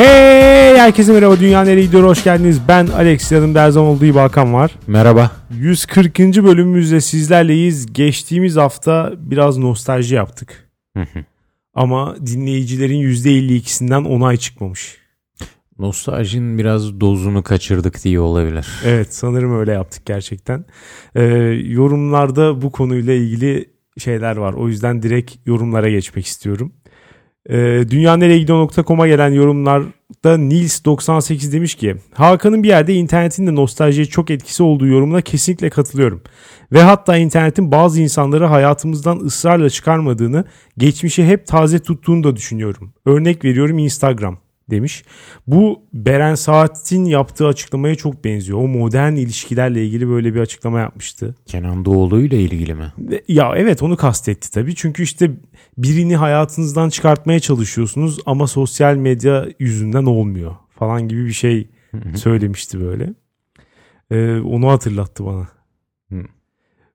Hey herkese merhaba Dünya Nereye Gidiyor hoş geldiniz. Ben Alex yanımda her zaman olduğu gibi Hakan var. Merhaba. 140. bölümümüzde sizlerleyiz. Geçtiğimiz hafta biraz nostalji yaptık. Ama dinleyicilerin %52'sinden onay çıkmamış. Nostaljinin biraz dozunu kaçırdık diye olabilir. Evet sanırım öyle yaptık gerçekten. Ee, yorumlarda bu konuyla ilgili şeyler var. O yüzden direkt yorumlara geçmek istiyorum. Ee, dünyanereyegidiyor.com'a gelen yorumlarda Nils98 demiş ki Hakan'ın bir yerde internetin de nostaljiye çok etkisi olduğu yorumuna kesinlikle katılıyorum. Ve hatta internetin bazı insanları hayatımızdan ısrarla çıkarmadığını, geçmişi hep taze tuttuğunu da düşünüyorum. Örnek veriyorum Instagram demiş. Bu Beren Saat'in yaptığı açıklamaya çok benziyor. O modern ilişkilerle ilgili böyle bir açıklama yapmıştı. Kenan Doğulu ile ilgili mi? Ya evet onu kastetti tabii. Çünkü işte birini hayatınızdan çıkartmaya çalışıyorsunuz ama sosyal medya yüzünden olmuyor falan gibi bir şey söylemişti böyle. Ee, onu hatırlattı bana.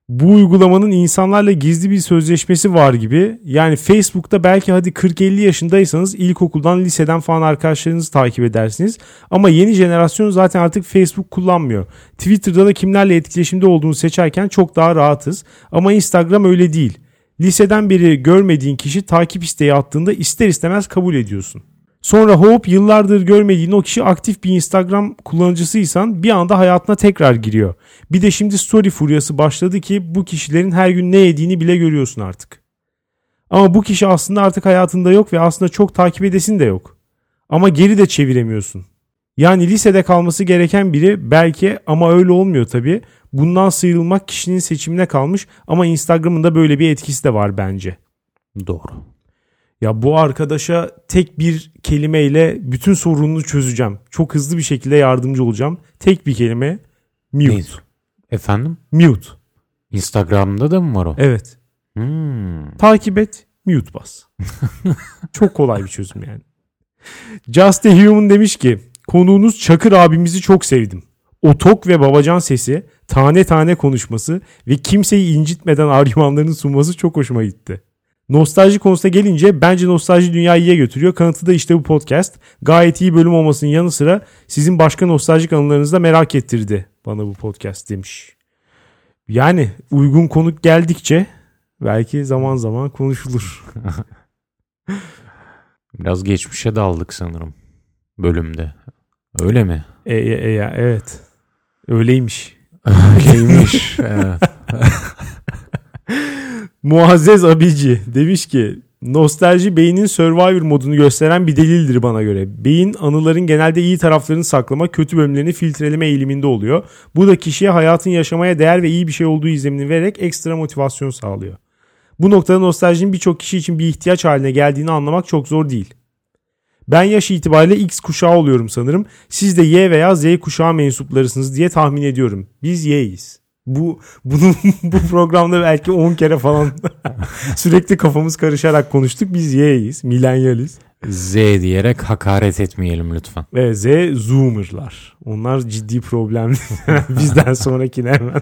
Bu uygulamanın insanlarla gizli bir sözleşmesi var gibi. Yani Facebook'ta belki hadi 40-50 yaşındaysanız ilkokuldan, liseden falan arkadaşlarınızı takip edersiniz. Ama yeni jenerasyon zaten artık Facebook kullanmıyor. Twitter'da da kimlerle etkileşimde olduğunu seçerken çok daha rahatız. Ama Instagram öyle değil. Liseden beri görmediğin kişi takip isteği attığında ister istemez kabul ediyorsun. Sonra hop yıllardır görmediğin o kişi aktif bir Instagram kullanıcısıysan bir anda hayatına tekrar giriyor. Bir de şimdi story furyası başladı ki bu kişilerin her gün ne yediğini bile görüyorsun artık. Ama bu kişi aslında artık hayatında yok ve aslında çok takip edesin de yok. Ama geri de çeviremiyorsun. Yani lisede kalması gereken biri belki ama öyle olmuyor tabii. Bundan sıyrılmak kişinin seçimine kalmış ama Instagram'ın da böyle bir etkisi de var bence. Doğru. Ya bu arkadaşa tek bir kelimeyle bütün sorununu çözeceğim. Çok hızlı bir şekilde yardımcı olacağım. Tek bir kelime mute. Neyse. Efendim? Mute. Instagram'da da mı var o? Evet. Hmm. Takip et, mute bas. Çok kolay bir çözüm yani. Just a Human demiş ki konuğunuz Çakır abimizi çok sevdim. O tok ve babacan sesi, tane tane konuşması ve kimseyi incitmeden argümanlarını sunması çok hoşuma gitti. Nostalji konusuna gelince bence nostalji dünyayı iyiye götürüyor. Kanıtı da işte bu podcast. Gayet iyi bölüm olmasının yanı sıra sizin başka nostaljik anılarınızı da merak ettirdi bana bu podcast demiş. Yani uygun konuk geldikçe belki zaman zaman konuşulur. Biraz geçmişe daldık sanırım bölümde. Öyle mi? E, e, e, ya, evet. Öyleymiş. Öyleymiş. evet. Muazzez Abici demiş ki nostalji beynin Survivor modunu gösteren bir delildir bana göre. Beyin anıların genelde iyi taraflarını saklama, kötü bölümlerini filtreleme eğiliminde oluyor. Bu da kişiye hayatın yaşamaya değer ve iyi bir şey olduğu izlenimini vererek ekstra motivasyon sağlıyor. Bu noktada nostaljinin birçok kişi için bir ihtiyaç haline geldiğini anlamak çok zor değil. Ben yaş itibariyle X kuşağı oluyorum sanırım. Siz de Y veya Z kuşağı mensuplarısınız diye tahmin ediyorum. Biz Y'yiz. Bu bunu bu programda belki 10 kere falan sürekli kafamız karışarak konuştuk. Biz Y'yiz, milenyaliz. Z diyerek hakaret etmeyelim lütfen. Ve Z zoomerlar. Onlar ciddi problem. Bizden sonrakine hemen.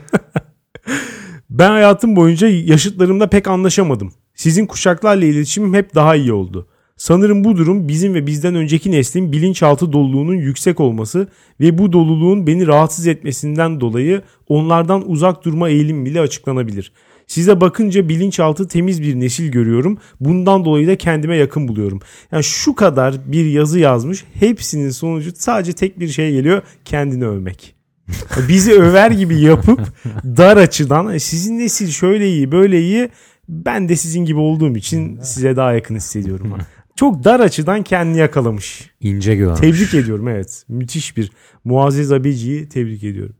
ben hayatım boyunca yaşıtlarımla pek anlaşamadım. Sizin kuşaklarla iletişimim hep daha iyi oldu. Sanırım bu durum bizim ve bizden önceki neslin bilinçaltı doluluğunun yüksek olması ve bu doluluğun beni rahatsız etmesinden dolayı onlardan uzak durma eğilim bile açıklanabilir. Size bakınca bilinçaltı temiz bir nesil görüyorum. Bundan dolayı da kendime yakın buluyorum. Yani şu kadar bir yazı yazmış. Hepsinin sonucu sadece tek bir şey geliyor. Kendini övmek. Bizi över gibi yapıp dar açıdan sizin nesil şöyle iyi böyle iyi ben de sizin gibi olduğum için size daha yakın hissediyorum. Çok dar açıdan kendini yakalamış. İnce görmüş. Tebrik ediyorum evet. Müthiş bir Muazzez Abici'yi tebrik ediyorum.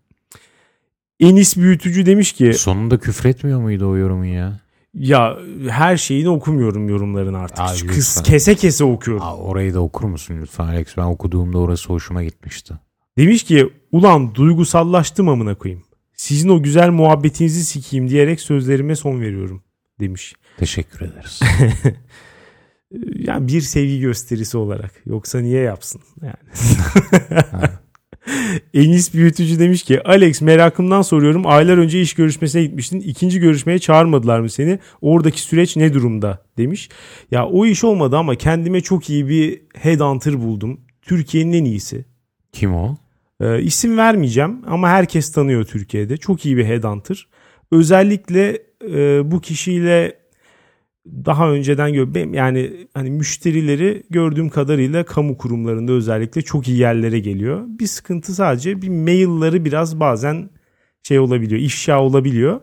Enis Büyütücü demiş ki Sonunda küfretmiyor muydu o yorumu ya? ya her şeyini okumuyorum yorumların artık. Abi Kız, lütfen. kese kese okuyorum. Aa, orayı da okur musun lütfen Alex? Ben okuduğumda orası hoşuma gitmişti. Demiş ki ulan duygusallaştım amına koyayım. Sizin o güzel muhabbetinizi sikeyim diyerek sözlerime son veriyorum demiş. Teşekkür ederiz. Yani bir sevgi gösterisi olarak. Yoksa niye yapsın? Yani. Enis Büyütücü demiş ki Alex merakımdan soruyorum. Aylar önce iş görüşmesine gitmiştin. İkinci görüşmeye çağırmadılar mı seni? Oradaki süreç ne durumda? Demiş. Ya o iş olmadı ama kendime çok iyi bir headhunter buldum. Türkiye'nin en iyisi. Kim o? Ee, isim vermeyeceğim ama herkes tanıyor Türkiye'de. Çok iyi bir headhunter. Özellikle e, bu kişiyle daha önceden gör yani hani müşterileri gördüğüm kadarıyla kamu kurumlarında özellikle çok iyi yerlere geliyor. Bir sıkıntı sadece bir mailleri biraz bazen şey olabiliyor, ifşa olabiliyor.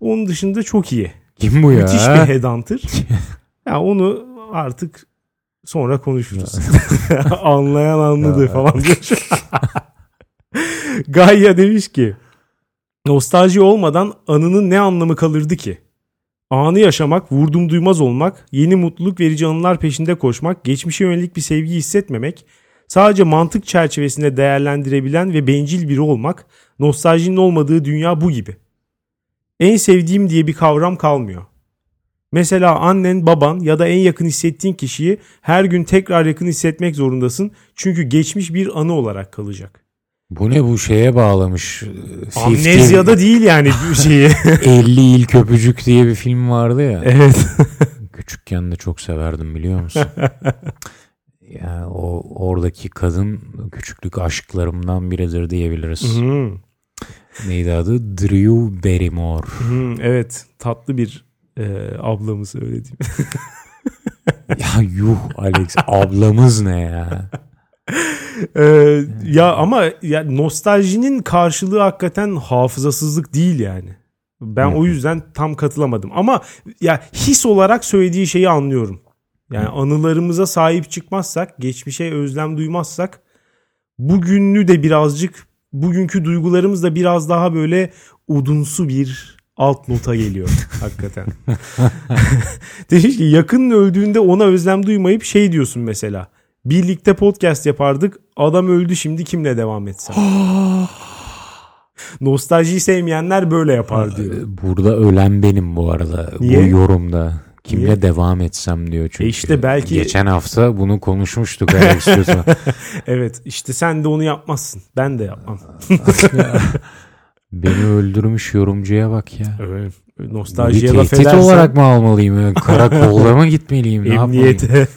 Onun dışında çok iyi. Kim bu ya? Müthiş bir headhunter. ya onu artık sonra konuşuruz. Anlayan anladı falan diyor. Gaia demiş ki nostalji olmadan anının ne anlamı kalırdı ki? Anı yaşamak, vurdum duymaz olmak, yeni mutluluk verici anılar peşinde koşmak, geçmişe yönelik bir sevgi hissetmemek, sadece mantık çerçevesinde değerlendirebilen ve bencil biri olmak, nostaljinin olmadığı dünya bu gibi. En sevdiğim diye bir kavram kalmıyor. Mesela annen, baban ya da en yakın hissettiğin kişiyi her gün tekrar yakın hissetmek zorundasın. Çünkü geçmiş bir anı olarak kalacak. Bu ne bu şeye bağlamış. e, Amnezyada değil yani bir şeyi. 50 ilk öpücük diye bir film vardı ya. evet. Küçükken de çok severdim biliyor musun? yani o oradaki kadın küçüklük aşklarımdan biridir diyebiliriz. Hı, Neydi adı? Drew Barrymore. hı, evet tatlı bir e, ablamız öyle diyeyim. ya yuh Alex ablamız ne ya? Ee, ya ama ya nostaljinin karşılığı hakikaten hafızasızlık değil yani. Ben o yüzden tam katılamadım. Ama ya his olarak söylediği şeyi anlıyorum. Yani anılarımıza sahip çıkmazsak, geçmişe özlem duymazsak bugünlü de birazcık bugünkü duygularımız da biraz daha böyle odunsu bir alt nota geliyor hakikaten. Demiş ki yakının öldüğünde ona özlem duymayıp şey diyorsun mesela. Birlikte podcast yapardık. Adam öldü şimdi kimle devam etsem? Nostaljiyi sevmeyenler böyle yapar diyor. Burada ölen benim bu arada. Niye? Bu yorumda. Kimle Niye? devam etsem diyor çünkü. E işte belki- Geçen hafta bunu konuşmuştuk. Evet işte sen de onu yapmazsın. Ben de yapmam. Beni öldürmüş yorumcuya bak ya. Evet. Nostaljiye laf edersen olarak mı almalıyım? Karakolda mı gitmeliyim? Emniyete.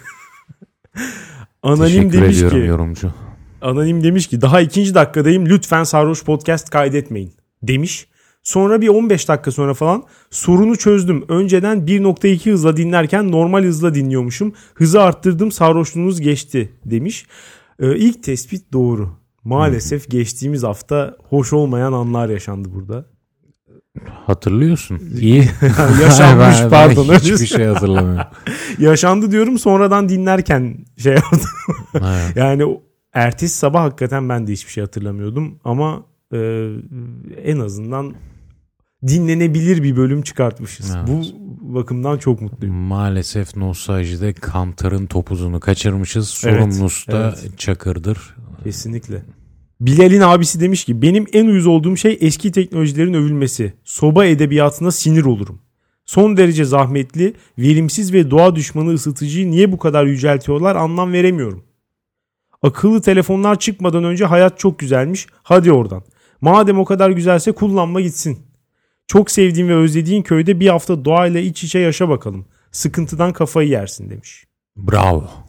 Anonim Teşekkür demiş ediyorum ki yorumcu. Anonim demiş ki daha ikinci dakikadayım lütfen sarhoş podcast kaydetmeyin demiş. Sonra bir 15 dakika sonra falan sorunu çözdüm. Önceden 1.2 hızla dinlerken normal hızla dinliyormuşum. Hızı arttırdım sarhoşluğunuz geçti demiş. Ee, ilk tespit doğru. Maalesef geçtiğimiz hafta hoş olmayan anlar yaşandı burada. Hatırlıyorsun. İyi. Yaşanmış, Ben- ben pardon. Hiçbir şey hatırlamıyorum. Yaşandı diyorum sonradan dinlerken şey yaptım. Evet. Yani ertesi sabah hakikaten ben de hiçbir şey hatırlamıyordum ama e, en azından dinlenebilir bir bölüm çıkartmışız. Evet. Bu bakımdan çok mutluyum. Maalesef nostaljide Kantar'ın topuzunu kaçırmışız. Evet, Sorumlusu da evet. Çakır'dır. Kesinlikle. Bilal'in abisi demiş ki benim en uyuz olduğum şey eski teknolojilerin övülmesi. Soba edebiyatına sinir olurum. Son derece zahmetli, verimsiz ve doğa düşmanı ısıtıcıyı niye bu kadar yüceltiyorlar anlam veremiyorum. Akıllı telefonlar çıkmadan önce hayat çok güzelmiş. Hadi oradan. Madem o kadar güzelse kullanma gitsin. Çok sevdiğin ve özlediğin köyde bir hafta doğayla iç içe yaşa bakalım. Sıkıntıdan kafayı yersin demiş. Bravo.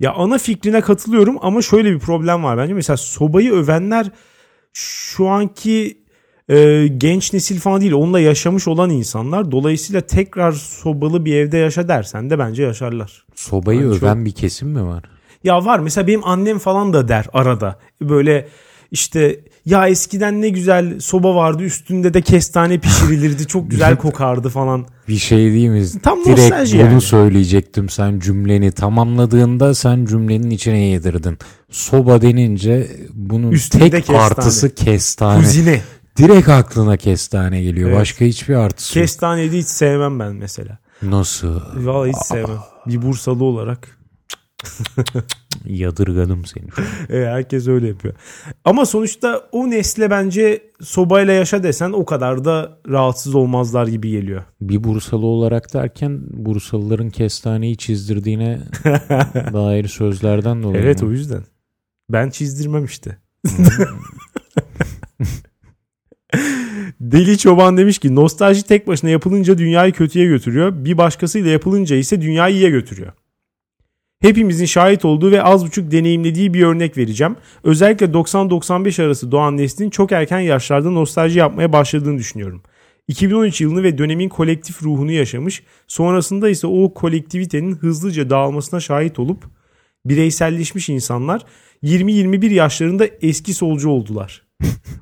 Ya ana fikrine katılıyorum ama şöyle bir problem var bence. Mesela sobayı övenler şu anki e, genç nesil falan değil. Onunla yaşamış olan insanlar. Dolayısıyla tekrar sobalı bir evde yaşa dersen de bence yaşarlar. Sobayı çok- öven bir kesim mi var? Ya var mesela benim annem falan da der arada. Böyle işte ya eskiden ne güzel soba vardı üstünde de kestane pişirilirdi çok güzel kokardı falan. Bir şey değil mi? Tam Direkt bunu yani. söyleyecektim sen cümleni tamamladığında sen cümlenin içine yedirdin. Soba denince bunun Üstünde tek kestane. artısı kestane. Kuzine. Direkt aklına kestane geliyor. Evet. Başka hiçbir artısı yok. Kestaneyi de hiç sevmem ben mesela. Nasıl? Vallahi hiç sevmem. Bir Bursalı olarak Yadırgadım seni. şu an. e, herkes öyle yapıyor. Ama sonuçta o nesle bence sobayla yaşa desen o kadar da rahatsız olmazlar gibi geliyor. Bir Bursalı olarak derken Bursalıların kestaneyi çizdirdiğine dair sözlerden dolayı. Evet mı? o yüzden. Ben çizdirmem işte. Deli Çoban demiş ki nostalji tek başına yapılınca dünyayı kötüye götürüyor. Bir başkasıyla yapılınca ise dünyayı iyiye götürüyor. Hepimizin şahit olduğu ve az buçuk deneyimlediği bir örnek vereceğim. Özellikle 90-95 arası doğan neslin çok erken yaşlarda nostalji yapmaya başladığını düşünüyorum. 2013 yılını ve dönemin kolektif ruhunu yaşamış, sonrasında ise o kolektivitenin hızlıca dağılmasına şahit olup bireyselleşmiş insanlar 20-21 yaşlarında eski solcu oldular.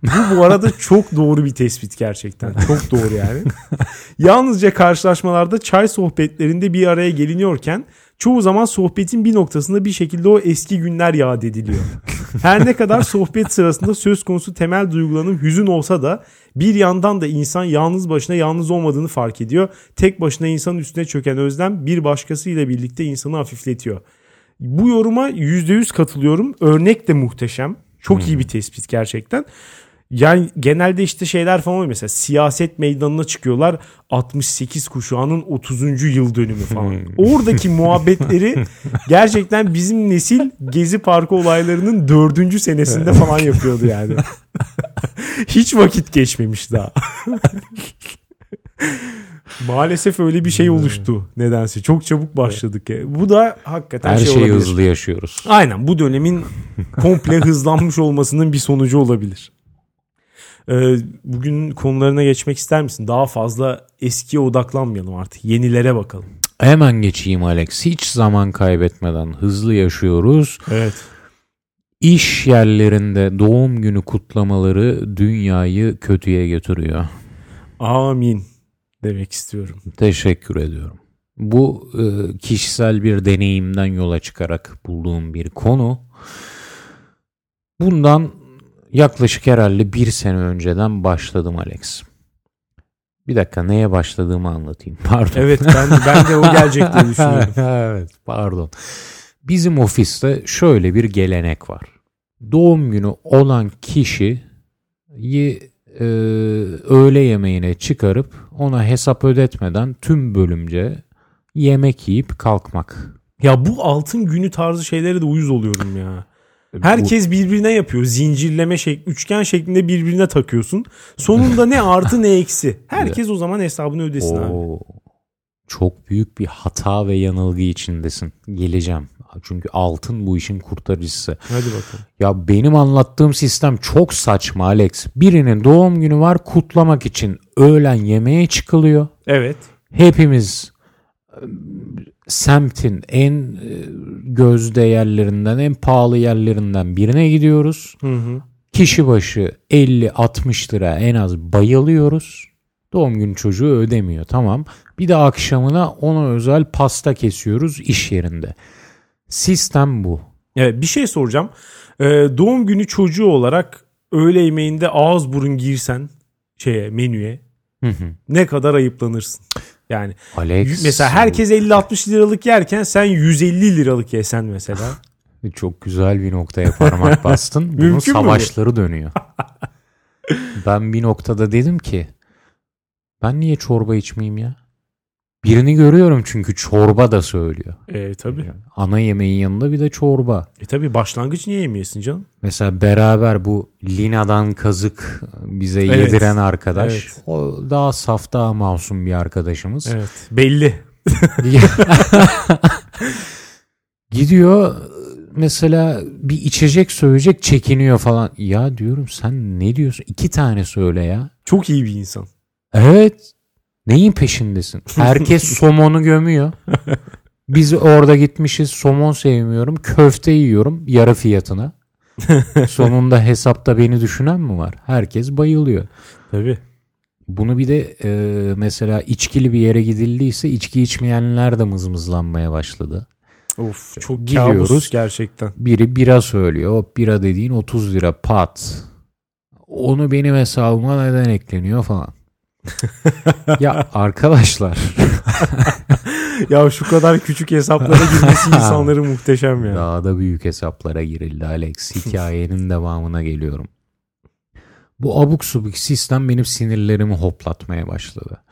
Bu bu arada çok doğru bir tespit gerçekten. Çok doğru yani. Yalnızca karşılaşmalarda çay sohbetlerinde bir araya geliniyorken çoğu zaman sohbetin bir noktasında bir şekilde o eski günler yad ediliyor. Her ne kadar sohbet sırasında söz konusu temel duygulanım hüzün olsa da bir yandan da insan yalnız başına yalnız olmadığını fark ediyor. Tek başına insanın üstüne çöken özlem bir başkasıyla birlikte insanı hafifletiyor. Bu yoruma %100 katılıyorum. Örnek de muhteşem. Çok iyi bir tespit gerçekten. Yani genelde işte şeyler falan oluyor mesela siyaset meydanına çıkıyorlar 68 kuşağının 30. yıl dönümü falan. Oradaki muhabbetleri gerçekten bizim nesil Gezi Parkı olaylarının 4. senesinde falan yapıyordu yani. Hiç vakit geçmemiş daha. Maalesef öyle bir şey oluştu nedense. Çok çabuk başladık. Ya. Bu da hakikaten Her şey şeyi olabilir. hızlı yaşıyoruz. Aynen bu dönemin komple hızlanmış olmasının bir sonucu olabilir. Ee, bugün konularına geçmek ister misin? Daha fazla eskiye odaklanmayalım artık. Yenilere bakalım. Hemen geçeyim Alex. Hiç zaman kaybetmeden hızlı yaşıyoruz. Evet. İş yerlerinde doğum günü kutlamaları dünyayı kötüye götürüyor. Amin demek istiyorum. Teşekkür ediyorum. Bu e, kişisel bir deneyimden yola çıkarak bulduğum bir konu. Bundan yaklaşık herhalde bir sene önceden başladım Alex. Bir dakika neye başladığımı anlatayım. Pardon. Evet ben, ben de o gelecek diye düşünüyorum. evet pardon. Bizim ofiste şöyle bir gelenek var. Doğum günü olan kişiyi e, öğle yemeğine çıkarıp ona hesap ödetmeden tüm bölümce yemek yiyip kalkmak. Ya bu altın günü tarzı şeylere de uyuz oluyorum ya. Herkes birbirine yapıyor. Zincirleme şek üçgen şeklinde birbirine takıyorsun. Sonunda ne artı ne eksi. Herkes o zaman hesabını ödesin abi. Oo, çok büyük bir hata ve yanılgı içindesin. Geleceğim. Çünkü altın bu işin kurtarıcısı. Hadi bakalım. Ya benim anlattığım sistem çok saçma Alex. Birinin doğum günü var kutlamak için öğlen yemeğe çıkılıyor. Evet. Hepimiz e, semtin en e, gözde yerlerinden, en pahalı yerlerinden birine gidiyoruz. Hı hı. Kişi başı 50-60 lira en az bayılıyoruz. Doğum günü çocuğu ödemiyor tamam. Bir de akşamına ona özel pasta kesiyoruz iş yerinde. Sistem bu. Evet bir şey soracağım. Ee, doğum günü çocuğu olarak öğle yemeğinde ağız burun girsen şeye menüye Hı hı. ne kadar ayıplanırsın. Yani Alex mesela herkes 50-60 liralık yerken sen 150 liralık yesen mesela. Çok güzel bir noktaya parmak bastın. Bunun Mümkün mü savaşları dönüyor. ben bir noktada dedim ki ben niye çorba içmeyeyim ya? Birini görüyorum çünkü çorba da söylüyor. E tabi. Yani ana yemeğin yanında bir de çorba. E tabi başlangıç niye yemeyesin canım? Mesela beraber bu Lina'dan kazık bize Evet. yediren arkadaş. Evet. O daha saf daha masum bir arkadaşımız. Evet. Belli. Gidiyor mesela bir içecek söyleyecek çekiniyor falan. Ya diyorum sen ne diyorsun? İki tane söyle ya. Çok iyi bir insan. Evet. Neyin peşindesin? Herkes somonu gömüyor. Biz orada gitmişiz somon sevmiyorum. Köfte yiyorum yarı fiyatına. Sonunda hesapta beni düşünen mi var? Herkes bayılıyor. Tabi. Bunu bir de e, mesela içkili bir yere gidildiyse içki içmeyenler de mızmızlanmaya başladı. Of çok Gidiyoruz. kabus gerçekten. Biri bira söylüyor. O bira dediğin 30 lira pat. Onu benim hesabıma neden ekleniyor falan. Ya arkadaşlar ya şu kadar küçük hesaplara girmesi insanları muhteşem ya. daha da büyük hesaplara girildi Alex. Hikayenin devamına geliyorum. Bu abuk subuk sistem benim sinirlerimi hoplatmaya başladı.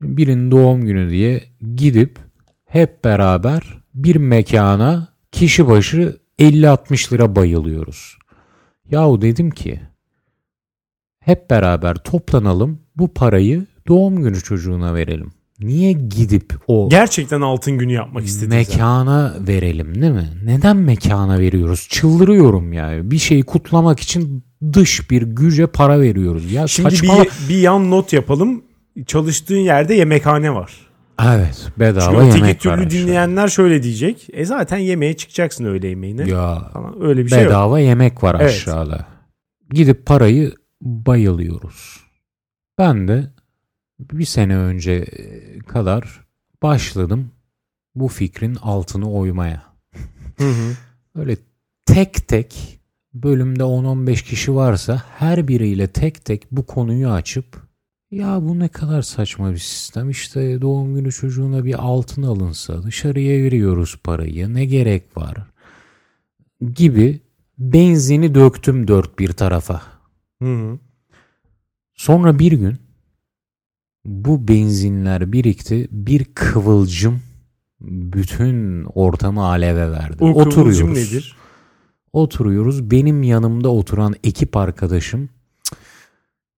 Birinin doğum günü diye gidip hep beraber bir mekana kişi başı 50-60 lira bayılıyoruz. Yahu dedim ki hep beraber toplanalım bu parayı doğum günü çocuğuna verelim. Niye gidip o Gerçekten altın günü yapmak yani. mekana verelim değil mi? Neden mekana veriyoruz? Çıldırıyorum ya. Bir şeyi kutlamak için dış bir güce para veriyoruz. Ya Şimdi saçmala. bir, bir yan not yapalım. Çalıştığın yerde yemekhane var. Evet bedava Çünkü öteki yemek türlü var. aşağıda. dinleyenler şöyle diyecek. E zaten yemeğe çıkacaksın öğle yemeğine. Ya Falan. Öyle bir şey yok. bedava yemek var Evet. aşağıda. Gidip parayı bayılıyoruz. Ben de bir sene önce kadar başladım bu fikrin altını oymaya. Hı hı. Öyle tek tek bölümde 10-15 kişi varsa her biriyle tek tek bu konuyu açıp ya bu ne kadar saçma bir sistem işte doğum günü çocuğuna bir altın alınsa dışarıya veriyoruz parayı ne gerek var gibi benzini döktüm dört bir tarafa. Hı hı. Sonra bir gün bu benzinler birikti bir kıvılcım bütün ortamı aleve verdi. O Oturuyoruz. nedir? Oturuyoruz. Benim yanımda oturan ekip arkadaşım "Cık,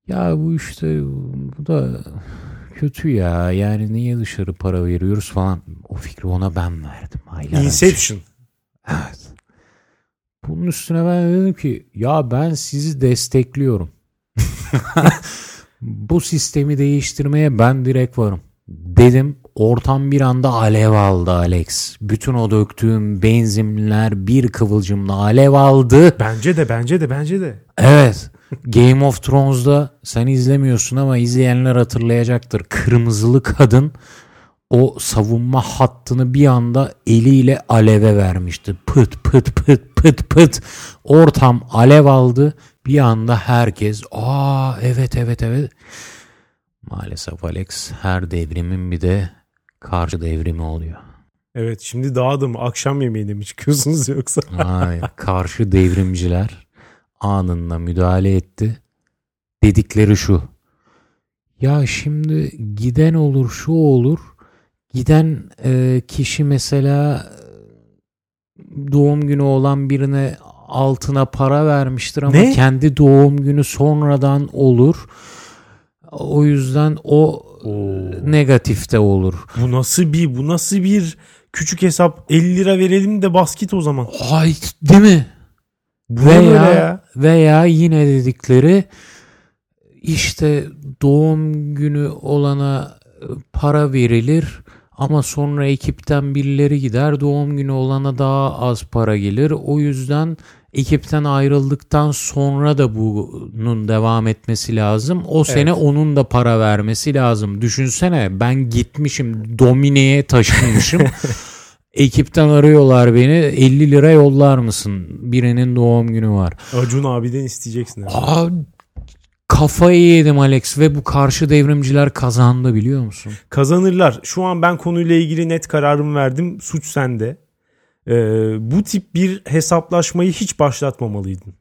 ya bu işte bu da kötü ya. Yani niye dışarı para veriyoruz falan. O fikri ona ben verdim. Aylar önce. Inception. Evet. Bunun üstüne ben dedim ki ya ben sizi destekliyorum. Bu sistemi değiştirmeye ben direkt varım. Dedim ortam bir anda alev aldı Alex. Bütün o döktüğüm benzinler bir kıvılcımla alev aldı. Bence de bence de bence de. Evet. Game of Thrones'da sen izlemiyorsun ama izleyenler hatırlayacaktır. Kırmızılı kadın o savunma hattını bir anda eliyle aleve vermişti. Pıt pıt pıt pıt pıt. Ortam alev aldı. Bir anda herkes aa evet evet evet. Maalesef Alex her devrimin bir de karşı devrimi oluyor. Evet şimdi daha da mı akşam yemeğine mi çıkıyorsunuz yoksa? Ay, karşı devrimciler anında müdahale etti. Dedikleri şu. Ya şimdi giden olur şu olur. Giden e, kişi mesela doğum günü olan birine altına para vermiştir ama Ne? kendi doğum günü sonradan olur. O yüzden o negatifte olur. Bu nasıl bir bu nasıl bir küçük hesap 50 lira verelim de basket o zaman. Ay değil mi? Bu Veya, ya? veya yine dedikleri işte doğum günü olana para verilir ama sonra ekipten birileri gider doğum günü olana daha az para gelir. O yüzden ekipten ayrıldıktan sonra da bunun devam etmesi lazım. O sene onun da para vermesi lazım. Düşünsene ben gitmişim Domine'ye taşınmışım. Ekipten arıyorlar beni 50 lira yollar mısın? Birinin doğum günü var. Acun abiden isteyeceksin. herhalde. Kafayı yedim Alex ve bu karşı devrimciler kazandı biliyor musun? Kazanırlar. Şu an ben konuyla ilgili net kararımı verdim. Suç sende. Ee, bu tip bir hesaplaşmayı hiç başlatmamalıydın.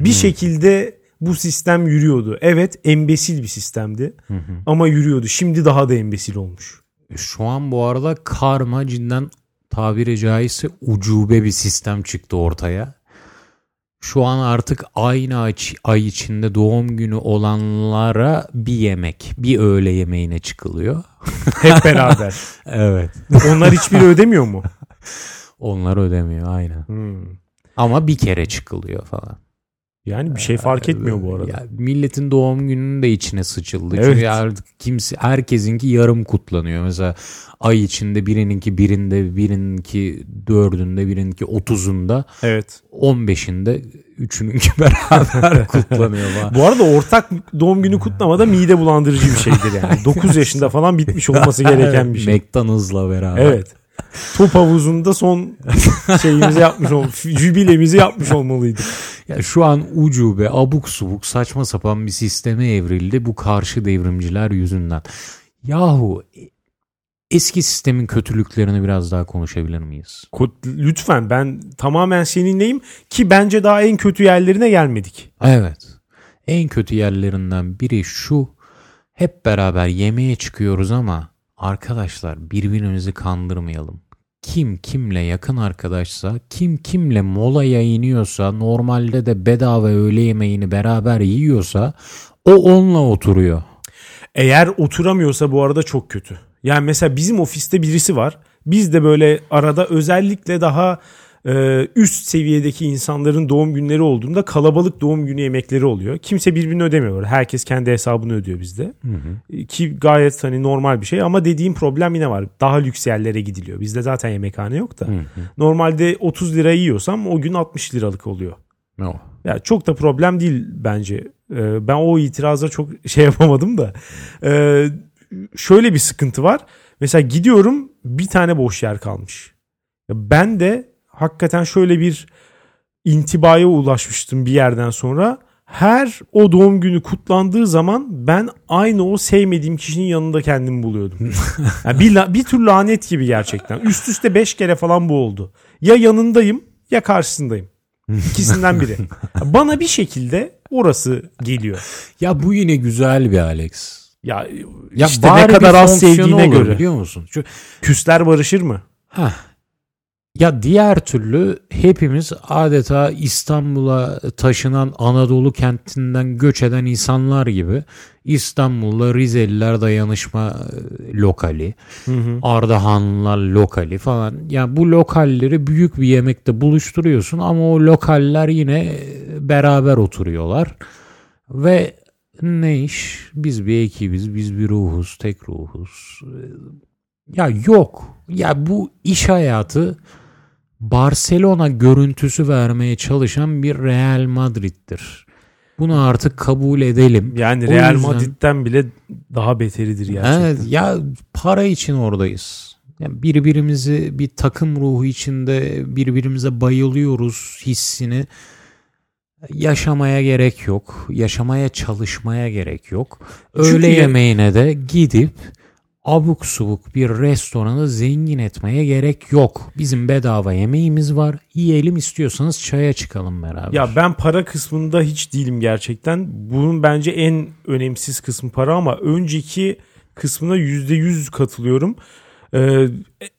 Bir şekilde bu sistem yürüyordu. Evet embesil bir sistemdi ama yürüyordu. Şimdi daha da embesil olmuş. Şu an bu arada karma cidden tabiri caizse ucube bir sistem çıktı ortaya. Şu an artık aynı ay, ay içinde doğum günü olanlara bir yemek, bir öğle yemeğine çıkılıyor. Hep beraber. Evet. Onlar hiçbiri ödemiyor mu? Onlar ödemiyor aynen. Hmm. Ama bir kere çıkılıyor falan. Yani bir şey fark etmiyor bu arada. Ya milletin doğum gününün de içine sıçıldı. Evet. Çünkü artık kimse herkesinki yarım kutlanıyor. Mesela ay içinde birininki birinde, birininki dördünde, birininki otuzunda, Evet. on beşinde üçününki beraber kutlanıyor falan. Bu arada ortak doğum günü kutlamada mide bulandırıcı bir şeydir yani. 9 yaşında falan bitmiş olması gereken bir şey. McDonald's'la beraber. Evet. Top havuzunda son şeyimizi yapmış ol, jübilemizi yapmış olmalıydık. Ya şu an ucube, abuk subuk, saçma sapan bir sisteme evrildi bu karşı devrimciler yüzünden. Yahu eski sistemin kötülüklerini biraz daha konuşabilir miyiz? Lütfen ben tamamen seninleyim ki bence daha en kötü yerlerine gelmedik. Evet. En kötü yerlerinden biri şu. Hep beraber yemeğe çıkıyoruz ama arkadaşlar birbirimizi kandırmayalım. Kim kimle yakın arkadaşsa, kim kimle molaya iniyorsa, normalde de bedava öğle yemeğini beraber yiyorsa o onunla oturuyor. Eğer oturamıyorsa bu arada çok kötü. Yani mesela bizim ofiste birisi var. Biz de böyle arada özellikle daha e, üst seviyedeki insanların doğum günleri olduğunda kalabalık doğum günü yemekleri oluyor. Kimse birbirini ödemiyor. Herkes kendi hesabını ödüyor bizde. Ki gayet hani normal bir şey ama dediğim problem yine var. Daha lüks yerlere gidiliyor. Bizde zaten yemekhane yok da. Normalde 30 lira yiyorsam o gün 60 liralık oluyor. No. Ya çok da problem değil bence. Ee, ben o itiraza çok şey yapamadım da. Ee, şöyle bir sıkıntı var. Mesela gidiyorum bir tane boş yer kalmış. Ben de hakikaten şöyle bir intibaya ulaşmıştım bir yerden sonra. Her o doğum günü kutlandığı zaman ben aynı o sevmediğim kişinin yanında kendimi buluyordum. Yani bir, bir tür lanet gibi gerçekten. Üst üste beş kere falan bu oldu. Ya yanındayım ya karşısındayım. İkisinden biri. Bana bir şekilde orası geliyor. Ya bu yine güzel bir Alex. Ya, Ya işte ne kadar az sevdiğine göre. biliyor musun? Çünkü Küsler barışır mı? Heh. Ya diğer türlü hepimiz adeta İstanbul'a taşınan Anadolu kentinden göç eden insanlar gibi İstanbul'da Rizeliler dayanışma e, lokali, Ardahanlılar lokali falan. Ya bu lokalleri büyük bir yemekte buluşturuyorsun ama o lokaller yine e, beraber oturuyorlar. Ve ne iş? Biz bir ekibiz, biz bir ruhuz, tek ruhuz. Ya yok. Ya bu iş hayatı Barcelona görüntüsü vermeye çalışan bir Real Madrid'dir. Bunu artık kabul edelim. Yani O Real yüzden- Madrid'den bile daha beteridir gerçekten. Evet, ya para için oradayız. Yani birbirimizi bir takım ruhu içinde birbirimize bayılıyoruz hissini yaşamaya gerek yok. Yaşamaya çalışmaya gerek yok. Çünkü Öğle ya- yemeğine de gidip abuk subuk bir restoranı zengin etmeye gerek yok. Bizim bedava yemeğimiz var. Yiyelim istiyorsanız çaya çıkalım beraber. Ya ben para kısmında hiç değilim gerçekten. Bunun bence en önemsiz kısmı para ama önceki kısmına yüzde yüz katılıyorum. Ee,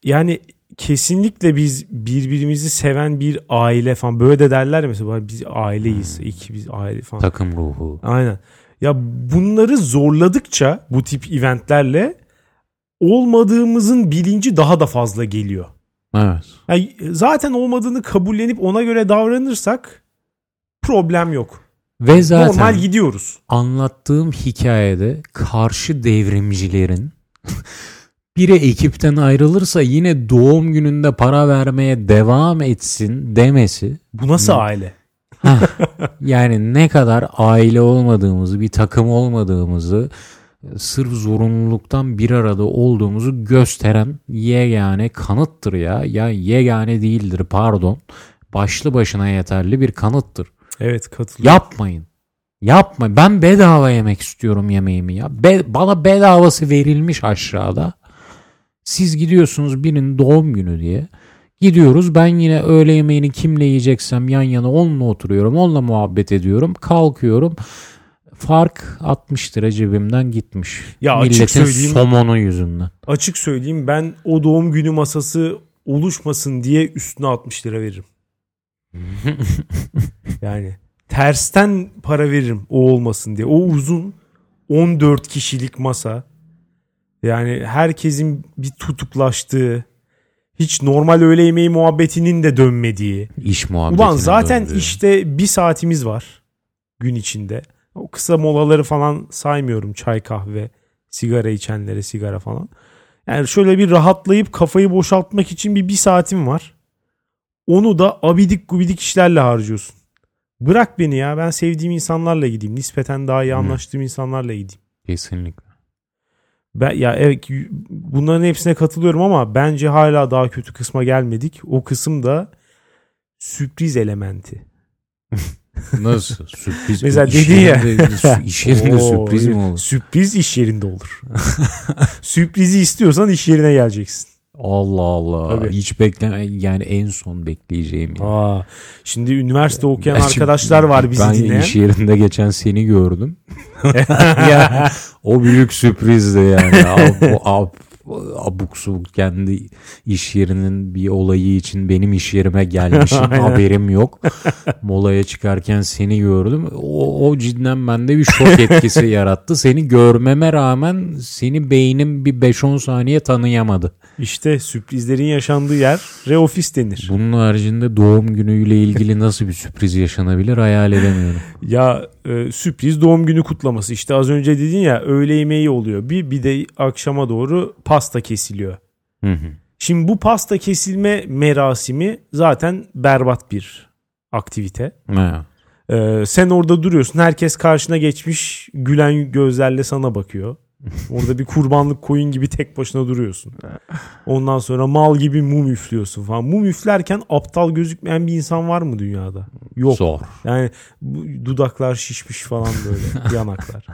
yani kesinlikle biz birbirimizi seven bir aile falan böyle de derler mesela biz aileyiz. iki biz aile falan. takım ruhu. Aynen. Ya bunları zorladıkça bu tip eventlerle olmadığımızın bilinci daha da fazla geliyor. Evet. Yani zaten olmadığını kabullenip ona göre davranırsak problem yok. Ve zaten Normal gidiyoruz. anlattığım hikayede karşı devrimcilerin biri ekipten ayrılırsa yine doğum gününde para vermeye devam etsin demesi Bu nasıl aile? yani ne kadar aile olmadığımızı bir takım olmadığımızı sırf zorunluluktan bir arada olduğumuzu gösteren yegane kanıttır ya. Ya yegane değildir pardon. Başlı başına yeterli bir kanıttır. Evet katılıyorum. Yapmayın. Yapmayın. Ben bedava yemek istiyorum yemeğimi ya. Be- bana bedavası verilmiş aşağıda. Siz gidiyorsunuz birinin doğum günü diye. Gidiyoruz ben yine öğle yemeğini kimle yiyeceksem yan yana onunla oturuyorum. Onunla muhabbet ediyorum. Kalkıyorum. Fark 60 lira cebimden gitmiş. Ya açık Milletin söyleyeyim- somonu yüzünden. Açık söyleyeyim ben o doğum günü masası oluşmasın diye üstüne 60 lira veririm. yani tersten para veririm o olmasın diye. O uzun 14 kişilik masa. Yani herkesin bir tutuklaştığı, hiç normal öğle yemeği muhabbetinin de dönmediği. İş muhabbetine Ulan zaten döndü. işte bir saatimiz var gün içinde. O kısa molaları falan saymıyorum. Çay, kahve, sigara içenlere sigara falan. Yani şöyle bir rahatlayıp kafayı boşaltmak için bir bir saatim var. Onu da abidik gubidik işlerle harcıyorsun. Bırak beni ya ben sevdiğim insanlarla gideyim. Nispeten daha iyi Hı. anlaştığım insanlarla gideyim. Kesinlikle. Ben, ya evet bunların hepsine katılıyorum ama bence hala daha kötü kısma gelmedik. O kısım da sürpriz elementi. Nasıl? Sürpriz. Mesela dedin ya. iş yerinde Oo, sürpriz mi olur? Sürpriz iş yerinde olur. Sürprizi istiyorsan iş yerine geleceksin. Allah Allah. Tabii. Hiç bekleme yani en son bekleyeceğim. yani. Aa, şimdi üniversite okuyan Gerçi arkadaşlar var bizi ben dinleyen. iş yerinde geçen seni gördüm. yani, o büyük sürprizdi yani. Ab, ab- abuk subuk kendi iş yerinin bir olayı için benim iş yerime gelmişim haberim yok. Molaya çıkarken seni gördüm. O, o cidden bende bir şok etkisi yarattı. Seni görmeme rağmen seni beynim bir 5-10 saniye tanıyamadı. İşte sürprizlerin yaşandığı yer reofis denir. Bunun haricinde doğum günüyle ilgili nasıl bir sürpriz yaşanabilir hayal edemiyorum. Ya e, sürpriz doğum günü kutlaması işte az önce dedin ya öğle yemeği oluyor. Bir bir de akşama doğru pasta kesiliyor. Hı hı. Şimdi bu pasta kesilme merasimi zaten berbat bir aktivite. Ee, sen orada duruyorsun. Herkes karşına geçmiş gülen gözlerle sana bakıyor. Orada bir kurbanlık koyun gibi tek başına duruyorsun. Ondan sonra mal gibi mum üflüyorsun falan. Mum üflerken aptal gözükmeyen bir insan var mı dünyada? Yok. Zor. Yani dudaklar şişmiş falan böyle yanaklar.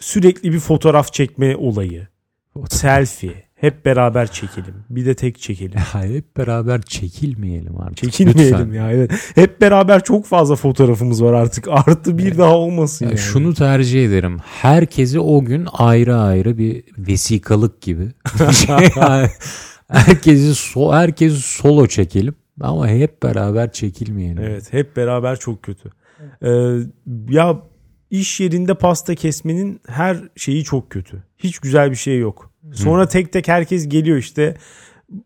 Sürekli bir fotoğraf çekme olayı. Selfie. Hep beraber çekelim. Bir de tek çekelim. Ya hep beraber çekilmeyelim artık. Çekinmeyelim Lütfen. ya. Evet. Hep beraber çok fazla fotoğrafımız var artık. Artı bir daha olmasın Ya yani. Şunu tercih ederim. Herkesi o gün ayrı ayrı bir vesikalık gibi. Yani, herkesi so herkesi solo çekelim ama hep beraber çekilmeyelim. Evet. Hep beraber çok kötü. Ee, ya iş yerinde pasta kesmenin her şeyi çok kötü. Hiç güzel bir şey yok. Sonra tek tek herkes geliyor işte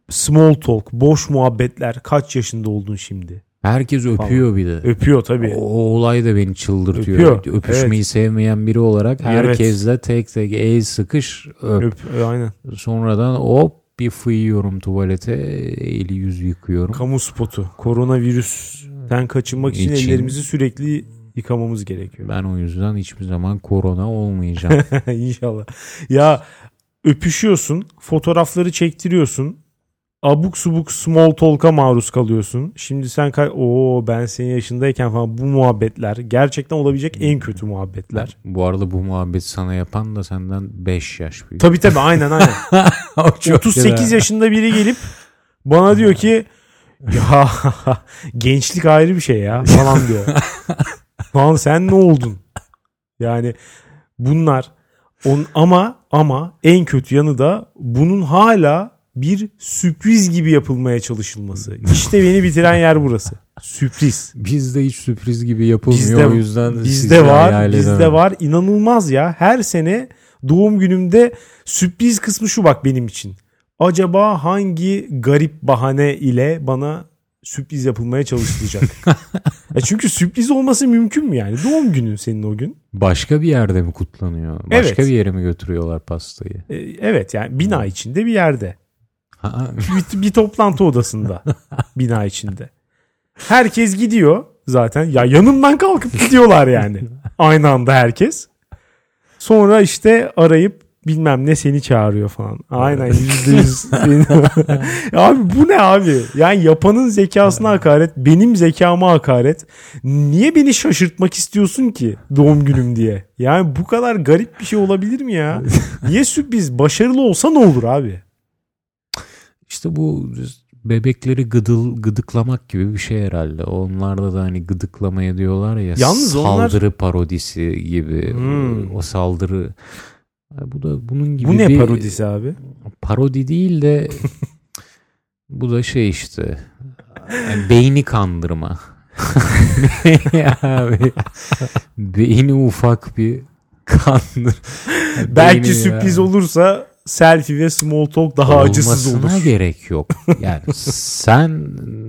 small talk, boş muhabbetler. Kaç yaşında oldun şimdi? Herkes öpüyor bir de. Öpüyor tabii. O olay da beni çıldırtıyor. Öpüyor. Öpüşmeyi sevmeyen biri olarak Evet. herkesle tek tek el sıkış öp. Öp, e, aynen. Sonradan hop bir fıyıyorum tuvalete eli yüz yıkıyorum. Kamu spotu. Koronavirüsten kaçınmak için, İçin. ellerimizi sürekli yıkamamız gerekiyor. Ben o yüzden hiçbir zaman korona olmayacağım. İnşallah. Ya öpüşüyorsun, fotoğrafları çektiriyorsun. Abuk subuk small talk'a maruz kalıyorsun. Şimdi sen kay o ben senin yaşındayken falan bu muhabbetler gerçekten olabilecek en kötü muhabbetler. Bu arada bu muhabbet sana yapan da senden 5 yaş büyük. Tabii tabii aynen aynen. O çok 38 güzel. yaşında biri gelip bana diyor ki ya gençlik ayrı bir şey ya falan diyor. Lan sen ne oldun? Yani bunlar on, ama ama en kötü yanı da bunun hala bir sürpriz gibi yapılmaya çalışılması. İşte beni bitiren yer burası. Sürpriz. Bizde hiç sürpriz gibi yapılmıyor Bizde, o yüzden bizde var, bizde edemem. var. İnanılmaz ya. Her sene doğum günümde sürpriz kısmı şu bak benim için. Acaba hangi garip bahane ile bana sürpriz yapılmaya çalışılacak? ya çünkü sürpriz olması mümkün mü yani? Doğum günün senin o gün. Başka bir yerde mi kutlanıyor? Başka Evet. bir yere mi götürüyorlar pastayı? Ee, evet yani bina içinde bir yerde. Bir, bir toplantı odasında bina içinde. Herkes gidiyor zaten. Ya yanımdan kalkıp gidiyorlar yani. Aynı anda herkes. Sonra işte arayıp bilmem ne seni çağırıyor falan. Aynen yüzde yüz. abi bu ne abi? Yani yapanın zekasına hakaret, benim zekama hakaret. Niye beni şaşırtmak istiyorsun ki doğum günüm diye? Yani bu kadar garip bir şey olabilir mi ya? Niye sürpriz? Başarılı olsa ne olur abi? İşte bu bebekleri gıdıl, gıdıklamak gibi bir şey herhalde. Onlarda da hani gıdıklamaya diyorlar ya Yalnız onlar- saldırı parodisi gibi. Hmm. O saldırı bu da bunun gibi Bu ne bir parodisi abi? parodi değil de bu da şey işte yani beyni kandırma. Abi, beyni ufak bir kandır. Belki Beyni sürpriz ya. olursa selfie ve small talk daha acısız Olmasına olur. gerek yok. Yani sen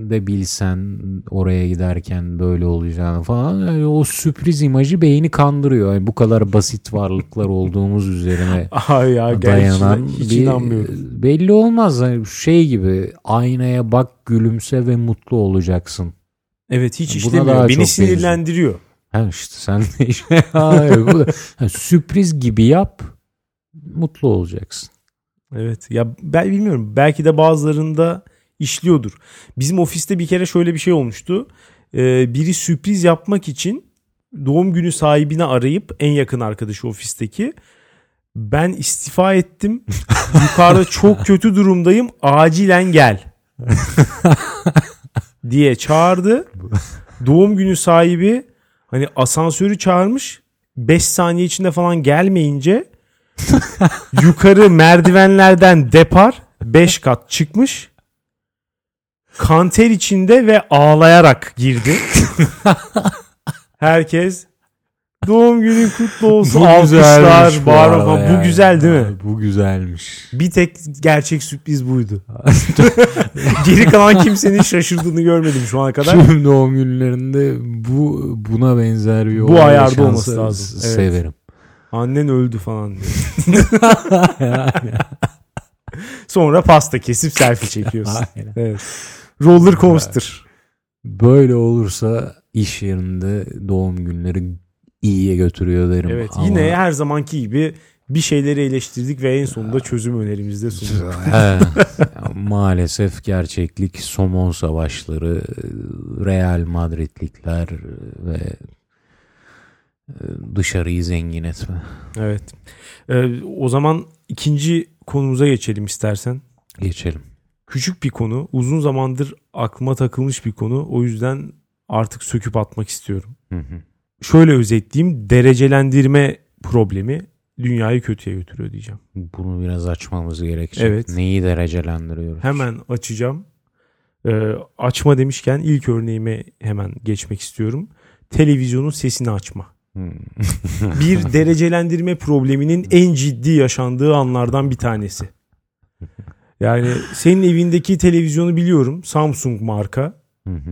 de bilsen oraya giderken böyle olacağını falan yani o sürpriz imajı beyni kandırıyor. Yani bu kadar basit varlıklar olduğumuz üzerine Ay ya dayanan bir belli olmaz. Yani şey gibi aynaya bak gülümse ve mutlu olacaksın. Evet hiç işlemiyor. Beni sinirlendiriyor. Ha işte sen de işte Hayır, bu da- Ha, sürpriz gibi yap mutlu olacaksın. Evet ya ben bilmiyorum. Belki de bazılarında işliyordur. Bizim ofiste bir kere şöyle bir şey olmuştu. Ee, biri sürpriz yapmak için doğum günü sahibini arayıp en yakın arkadaşı ofisteki ben istifa ettim. Yukarıda çok kötü durumdayım. Acilen gel. diye çağırdı. Doğum günü sahibi hani asansörü çağırmış. 5 saniye içinde falan gelmeyince Yukarı merdivenlerden depar 5 kat çıkmış. Kanter içinde ve ağlayarak girdi. Herkes doğum günün kutlu olsun. Alkışlar, bağırma falan. Bu güzel değil mi? Bu güzelmiş. Bir tek gerçek sürpriz buydu. Geri kalan kimsenin şaşırdığını görmedim şu ana kadar. Tüm doğum günlerinde bu buna benzer bir Bu ayarda olması lazım. Evet. Severim. Annen öldü falan diyor. Sonra pasta kesip selfie çekiyorsun. Aynen. Evet. Roller coaster. Böyle olursa iş yerinde doğum günleri iyiye götürüyor derim. Evet. Ama- Yine her zamanki gibi bir şeyleri eleştirdik ve en sonunda çözüm önerimizde sunduk. He, maalesef gerçeklik somon savaşları, Real Madridlikler ve dışarıyı zengin etme. Evet. Ee, o zaman ikinci konumuza geçelim istersen. Geçelim. Küçük bir konu. Uzun zamandır aklıma takılmış bir konu. O yüzden artık söküp atmak istiyorum. Hı hı. Şöyle özetleyeyim. Derecelendirme problemi dünyayı kötüye götürüyor diyeceğim. Bunu biraz açmamız gerekecek. Evet. Neyi derecelendiriyoruz? Hemen açacağım. Ee, açma demişken ilk örneğime hemen geçmek istiyorum. Televizyonun sesini açma. Hmm. Bir derecelendirme probleminin en ciddi yaşandığı anlardan bir tanesi. Yani senin evindeki televizyonu biliyorum. Samsung marka.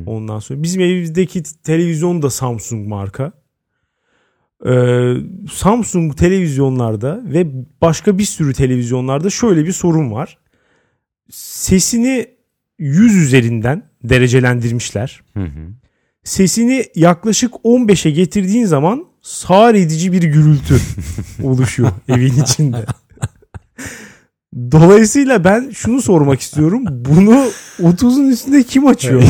Ondan sonra bizim evimizdeki televizyon da Samsung marka. Ee, Samsung televizyonlarda ve başka bir sürü televizyonlarda şöyle bir sorun var. Sesini 100 üzerinden derecelendirmişler. Hı hı. Sesini yaklaşık 15'e getirdiğin zaman sağır edici bir gürültü oluşuyor evin içinde. Dolayısıyla ben şunu sormak istiyorum. Bunu 30'un üstünde kim açıyor?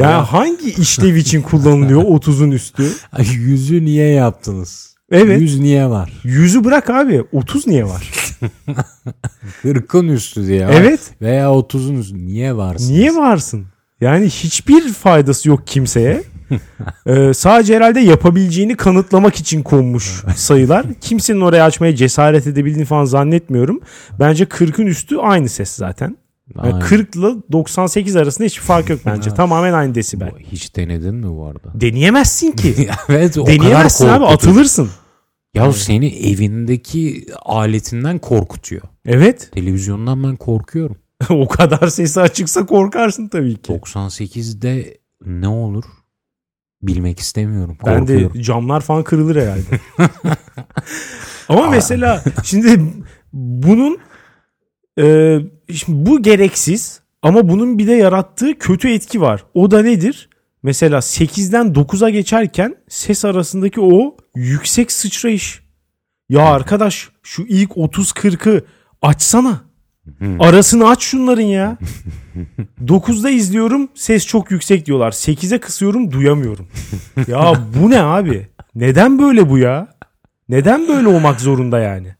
Yani hangi işlev için kullanılıyor 30'un üstü? Yüzü niye yaptınız? Evet. Yüz niye var? Yüzü bırak abi. 30 niye var? Kırkın üstü diye. Evet. Veya otuzun üstü. Niye varsınız? Niye varsın? Yani hiçbir faydası yok kimseye. Ee, sadece herhalde yapabileceğini kanıtlamak için konmuş sayılar. Kimsenin oraya açmaya cesaret edebildiğini falan zannetmiyorum. Bence 40'ın üstü aynı ses zaten. Yani Aynen. 40 ile 98 arasında hiçbir fark yok bence. Tamamen aynı desibel. Hiç denedin mi bu arada? Deneyemezsin ki. evet o Deneyemezsin kadar abi atılırsın. Ya seni evindeki aletinden korkutuyor. Evet. Televizyondan ben korkuyorum. o kadar sesi açıksa korkarsın tabii ki. 98'de ne olur? Bilmek istemiyorum. Ben de Korkuyorum. camlar falan kırılır herhalde. Ama mesela şimdi bunun e, şimdi bu gereksiz ama bunun bir de yarattığı kötü etki var. O da nedir? Mesela 8'den 9'a geçerken ses arasındaki o yüksek sıçrayış. Ya arkadaş şu ilk 30-40'ı açsana. Arasını aç şunların ya. 9'da izliyorum ses çok yüksek diyorlar. 8'e kısıyorum duyamıyorum. Ya bu ne abi? Neden böyle bu ya? Neden böyle olmak zorunda yani?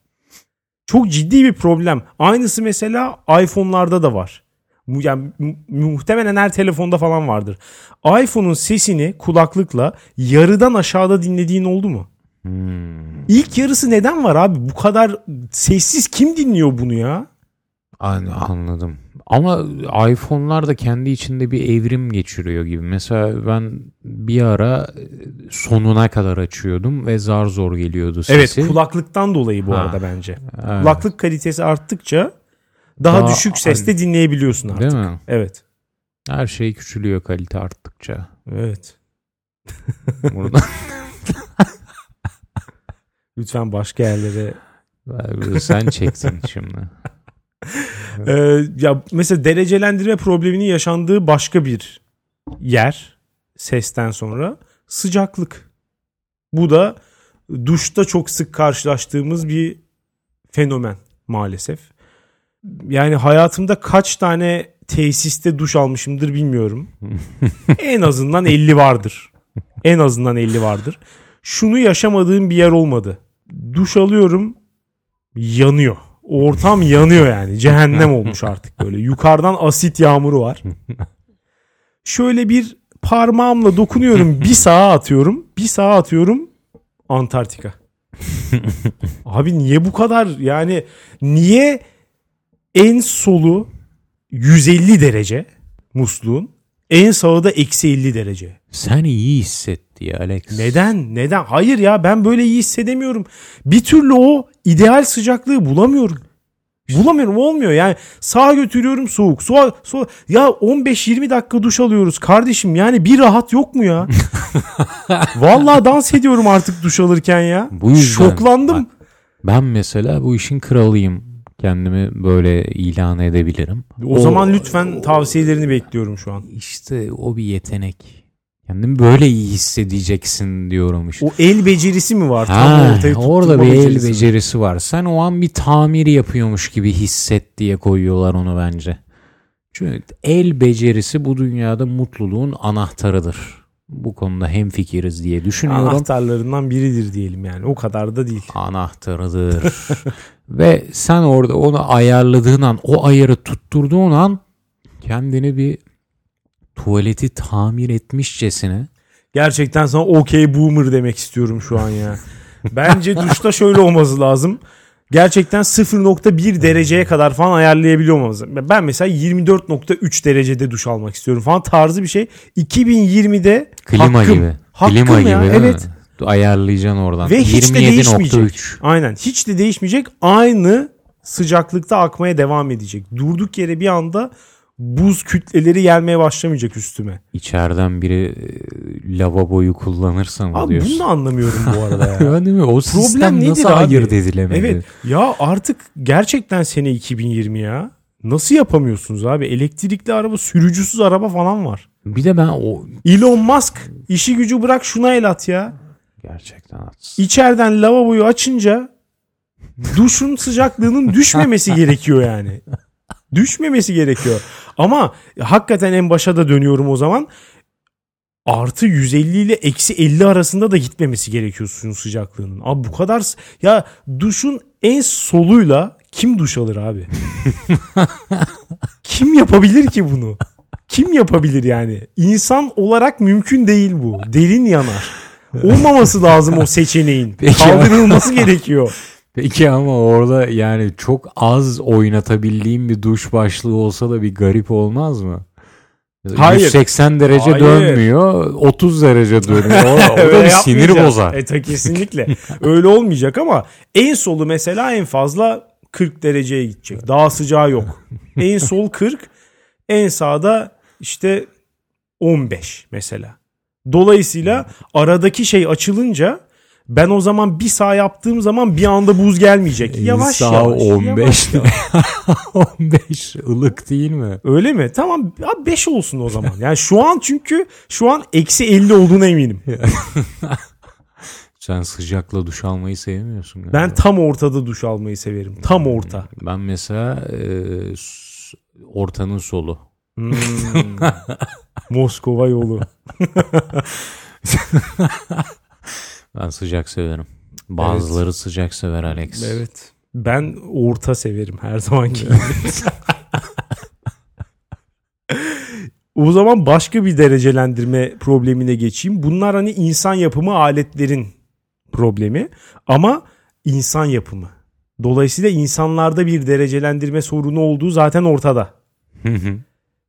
Çok ciddi bir problem. Aynısı mesela iPhone'larda da var. Yani mu- muhtemelen her telefonda falan vardır. iPhone'un sesini kulaklıkla yarıdan aşağıda dinlediğin oldu mu? Hmm. İlk yarısı neden var abi? Bu kadar sessiz kim dinliyor bunu ya? An- Anladım. Ama iPhone'lar da kendi içinde bir evrim geçiriyor gibi. Mesela ben bir ara sonuna kadar açıyordum ve zar zor geliyordu sesi. Evet kulaklıktan dolayı bu Ha. arada bence. Evet. Kulaklık kalitesi arttıkça daha, Daha- düşük seste dinleyebiliyorsun artık. Değil mi? Evet. Her şey küçülüyor kalite arttıkça. Evet. Burada Lütfen başka yerlere. sen çektin şimdi. Ee, ya mesela derecelendirme probleminin yaşandığı başka bir yer sesten sonra sıcaklık. Bu da duşta çok sık karşılaştığımız bir fenomen maalesef. Yani hayatımda kaç tane tesiste duş almışımdır bilmiyorum. en azından 50 vardır. En azından 50 vardır. Şunu yaşamadığım bir yer olmadı. Duş alıyorum yanıyor. Ortam yanıyor yani. Cehennem olmuş artık böyle. Yukarıdan asit yağmuru var. Şöyle bir parmağımla dokunuyorum. Bir sağa atıyorum. Bir sağa atıyorum. Antarktika. Abi niye bu kadar yani niye en solu 150 derece musluğun en sağı da eksi 50 derece. Sen iyi hisset diye Alex. Neden? Neden? Hayır ya ben böyle iyi hissedemiyorum. Bir türlü o ideal sıcaklığı bulamıyorum. Bulamıyorum olmuyor yani sağa götürüyorum soğuk soğuk, soğuk. ya 15-20 dakika duş alıyoruz kardeşim yani bir rahat yok mu ya vallahi dans ediyorum artık duş alırken ya Bu yüzden- şoklandım Bak, Ben mesela bu işin kralıyım. Kendimi böyle ilan edebilirim. o, zaman lütfen tavsiyelerini bekliyorum şu an işte o bir yetenek. Kendimi böyle iyi hissedeceksin diyorum işte. o el becerisi mi var tam Ha, ortaya orada bir el becerisi mi? becerisi var. Sen o an bir tamir yapıyormuş gibi hisset diye koyuyorlar onu bence. Çünkü el becerisi bu dünyada mutluluğun anahtarıdır. Bu konuda hemfikiriz diye düşünüyorum. anahtarlarından biridir diyelim yani o kadar da değil anahtarıdır. Ve sen orada onu ayarladığın an, o ayarı tutturduğun an kendini bir tuvaleti tamir etmişçesine Gerçekten sana okey boomer demek istiyorum şu an ya. Bence duşta şöyle olması lazım. Gerçekten 0.1 dereceye kadar falan ayarlayabiliyor olmamız. Ben mesela 24.3 derecede duş almak istiyorum falan tarzı bir şey. 2020'de klima hakkım. gibi. Hakkım klima ya, gibi evet. mi? Ayarlayacaksın oradan. Ve hiç de değişmeyecek. 27.3. Aynen hiç de değişmeyecek. Aynı sıcaklıkta akmaya devam edecek. Durduk yere bir anda buz kütleleri gelmeye başlamayacak üstüme. İçeriden biri e, lavaboyu kullanırsa mı Abi diyorsun? bunu da anlamıyorum bu arada ya. Ya değil mi? O sistem nedir nasıl abi? ayırt edilemedi? Evet ya artık gerçekten sene 2020 ya. Nasıl yapamıyorsunuz abi? Elektrikli araba, sürücüsüz araba falan var. Bir de ben o Elon Musk işi gücü bırak şuna el at ya. gerçekten haksız. İçeriden lavaboyu açınca duşun sıcaklığının düşmemesi gerekiyor yani. Düşmemesi gerekiyor. Ama hakikaten en başa da dönüyorum o zaman. Artı 150 ile eksi 50 arasında da gitmemesi gerekiyor suyun sıcaklığının. Abi bu kadar ya duşun en soluyla kim duş alır abi? kim yapabilir ki bunu? Kim yapabilir yani? İnsan olarak mümkün değil bu. Derin yanar. Olmaması lazım o seçeneğin. Peki. Kaldırılması gerekiyor. Peki ama orada yani çok az oynatabildiğim bir duş başlığı olsa da bir garip olmaz mı? Hayır. 180 derece Hayır. dönmüyor, 30 derece dönüyor. O, o da bir sinir bozar. E, ta kesinlikle. Öyle olmayacak ama en solu mesela en fazla 40 dereceye gidecek. Daha sıcağı yok. En sol 40, en sağda işte 15 mesela. Dolayısıyla aradaki şey açılınca ben o zaman bir sağ yaptığım zaman bir anda buz gelmeyecek. Yavaş Sağ yavaş. 15. yavaş. 15 ılık değil mi? Öyle mi? Tamam 5 olsun o zaman. Yani şu an çünkü şu an eksi 50 olduğuna eminim. Sen sıcakla duş almayı sevmiyorsun galiba. Ben tam ortada duş almayı severim. Tam orta. Ben mesela e, ortanın solu. Hmm. Moskova yolu. Ben sıcak severim. Bazıları sıcak sever Alex. Evet. Ben orta severim her zamanki gibi. o zaman başka bir derecelendirme problemine geçeyim. Bunlar hani insan yapımı aletlerin problemi ama insan yapımı. Dolayısıyla insanlarda bir derecelendirme sorunu olduğu zaten ortada.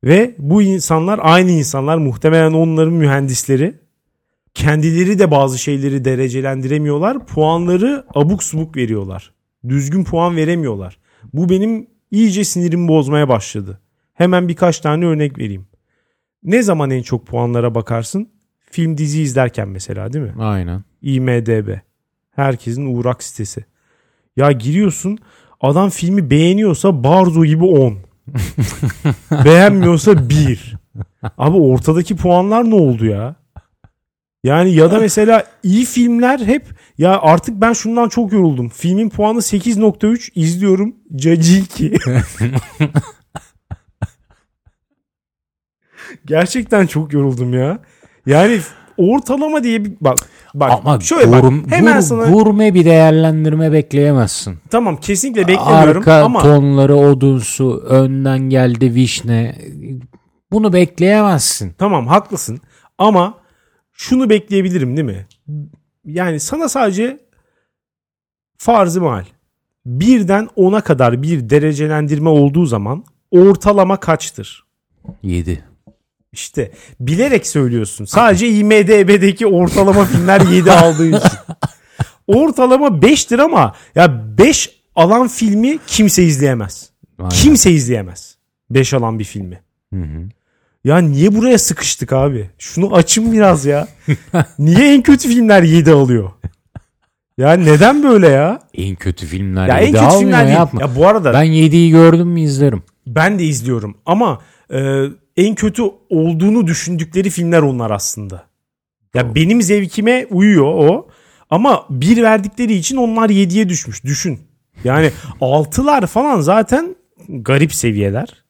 Ve bu insanlar aynı insanlar muhtemelen onların mühendisleri. Kendileri de bazı şeyleri derecelendiremiyorlar. Puanları abuk subuk veriyorlar. Düzgün puan veremiyorlar. Bu benim iyice sinirimi bozmaya başladı. Hemen birkaç tane örnek vereyim. Ne zaman en çok puanlara bakarsın? Film dizi izlerken mesela değil mi? Aynen. IMDB. Herkesin uğrak sitesi. Ya giriyorsun adam filmi beğeniyorsa Barzo gibi 10. Beğenmiyorsa 1. Abi ortadaki puanlar ne oldu ya? Yani ya da mesela iyi filmler hep ya artık ben şundan çok yoruldum. Filmin puanı 8.3 izliyorum. Cacı 2. Gerçekten çok yoruldum ya. Yani ortalama diye bir bak bak Ama şöyle bak gurm- hemen gur- sana gurme bir değerlendirme bekleyemezsin. tamam kesinlikle beklemiyorum Arka ama tonları odunsu, önden geldi vişne. Bunu bekleyemezsin. tamam haklısın ama şunu bekleyebilirim değil mi? Yani sana sadece Farzı mal. Birden 10'a kadar bir derecelendirme olduğu zaman ortalama kaçtır? 7. İşte bilerek söylüyorsun. Sadece IMDB'deki ortalama filmler 7 aldığı için. Ortalama 5'tir ama ya 5 alan filmi kimse izleyemez. Aynen. Kimse izleyemez. 5 alan bir filmi. Hı hı. Ya niye buraya sıkıştık abi? Şunu açın biraz ya. niye en kötü filmler 7 alıyor? Ya neden böyle ya? En kötü filmler Ya en yedi kötü almıyor, filmler değil. yapma. Ya bu arada Ben 7'yi gördüm mü izlerim. ben de izliyorum ama e, en kötü olduğunu düşündükleri filmler onlar aslında. Ya benim zevkime uyuyor o ama bir verdikleri için onlar 7'ye düşmüş. Düşün. Yani 6'lar falan zaten garip seviyeler.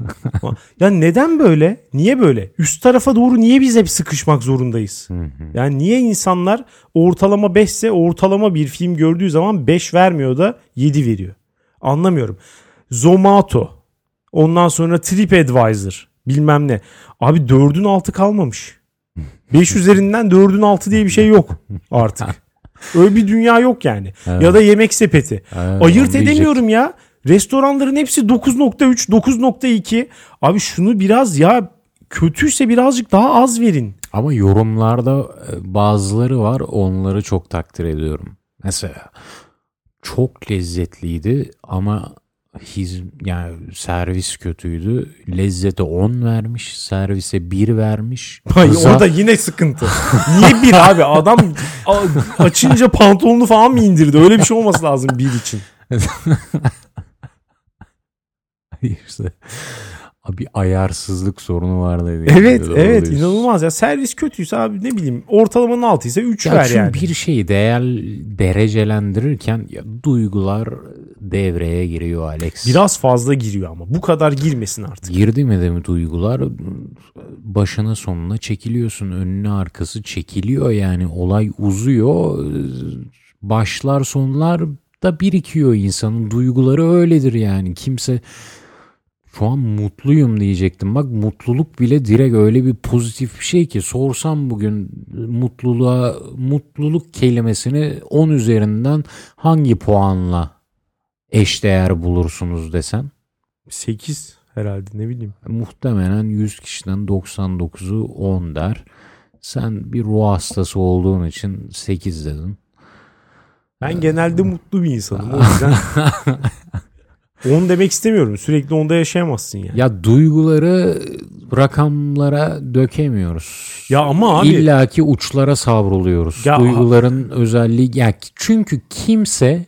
ya neden böyle? Niye böyle? Üst tarafa doğru niye biz hep sıkışmak zorundayız? Yani niye insanlar ortalama 5 ise ortalama bir film gördüğü zaman 5 vermiyor da 7 veriyor? Anlamıyorum. Zomato. Ondan sonra TripAdvisor. Bilmem ne. Abi 4'ün altı kalmamış. 5 üzerinden 4'ün altı diye bir şey yok artık. Öyle bir dünya yok yani. Evet. Ya da yemek sepeti. Evet, Ayırt edemiyorum ya. Restoranların hepsi 9.3, 9.2. Abi şunu biraz ya kötüyse birazcık daha az verin. Ama yorumlarda e, bazıları var onları çok takdir ediyorum. Mesela çok lezzetliydi ama hiz, yani servis kötüydü. Lezzete 10 vermiş, servise 1 vermiş. Hayır Kıza- orada yine sıkıntı. Niye bir abi? Adam açınca pantolonunu falan mı indirdi? Öyle bir şey olması lazım bir için. işte bir ayarsızlık sorunu var dedi. Evet Doğru evet diyorsun. inanılmaz ya. Servis kötüyse abi ne bileyim ortalamanın altıysa 3 Ya ver yani. bir şeyi değer derecelendirirken ya duygular devreye giriyor Alex. Biraz fazla giriyor ama bu kadar girmesin artık. Girdi mi de mi duygular başına sonuna çekiliyorsun. Önüne arkası çekiliyor yani olay uzuyor. Başlar sonlar da birikiyor insanın duyguları öyledir yani. Kimse şu an mutluyum diyecektim. Bak mutluluk bile direkt öyle bir pozitif bir şey ki sorsam bugün mutluluğa mutluluk kelimesini 10 üzerinden hangi puanla eşdeğer bulursunuz desen 8 herhalde ne bileyim. muhtemelen 100 kişiden 99'u 10 der. Sen bir ruh hastası olduğun için 8 dedin. Ben genelde mutlu bir insanım. O yüzden 10 demek istemiyorum. Sürekli onda yaşayamazsın yani. Ya duyguları rakamlara dökemiyoruz. Ya ama abi İlla ki uçlara savruluyoruz. Ya- Duyguların özelliği ya çünkü kimse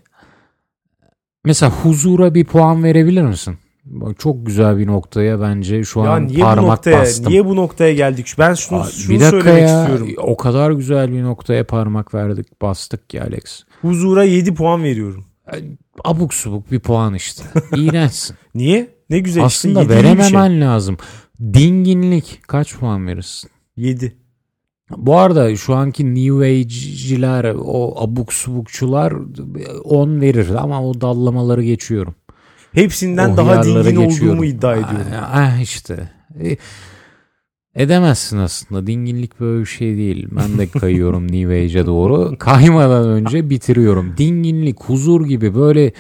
mesela huzura bir puan verebilir misin? Bak çok güzel bir noktaya bence şu ya an niye bu parmak noktaya bastım. niye bu noktaya geldik? Ben şunu, Aa, şunu bir dakika söylemek ya istiyorum. o kadar güzel bir noktaya parmak verdik bastık ki Alex. Huzura 7 puan veriyorum. Abuk subuk bir puan işte. İğrençsin. Niye? Ne güzel Aslında işte 7 verememen şey. lazım. Dinginlik kaç puan verirsin? 7. Bu arada şu anki New Age'ciler o abuk subukçular 10 verir ama o dallamaları geçiyorum. Hepsinden O daha dingin geçiyorum. olduğumu iddia ediyorum. Ah, ah işte. Edemezsin aslında. Dinginlik böyle bir şey değil. Ben de kayıyorum New Age'e doğru. Kaymadan önce bitiriyorum. Dinginlik, huzur gibi böyle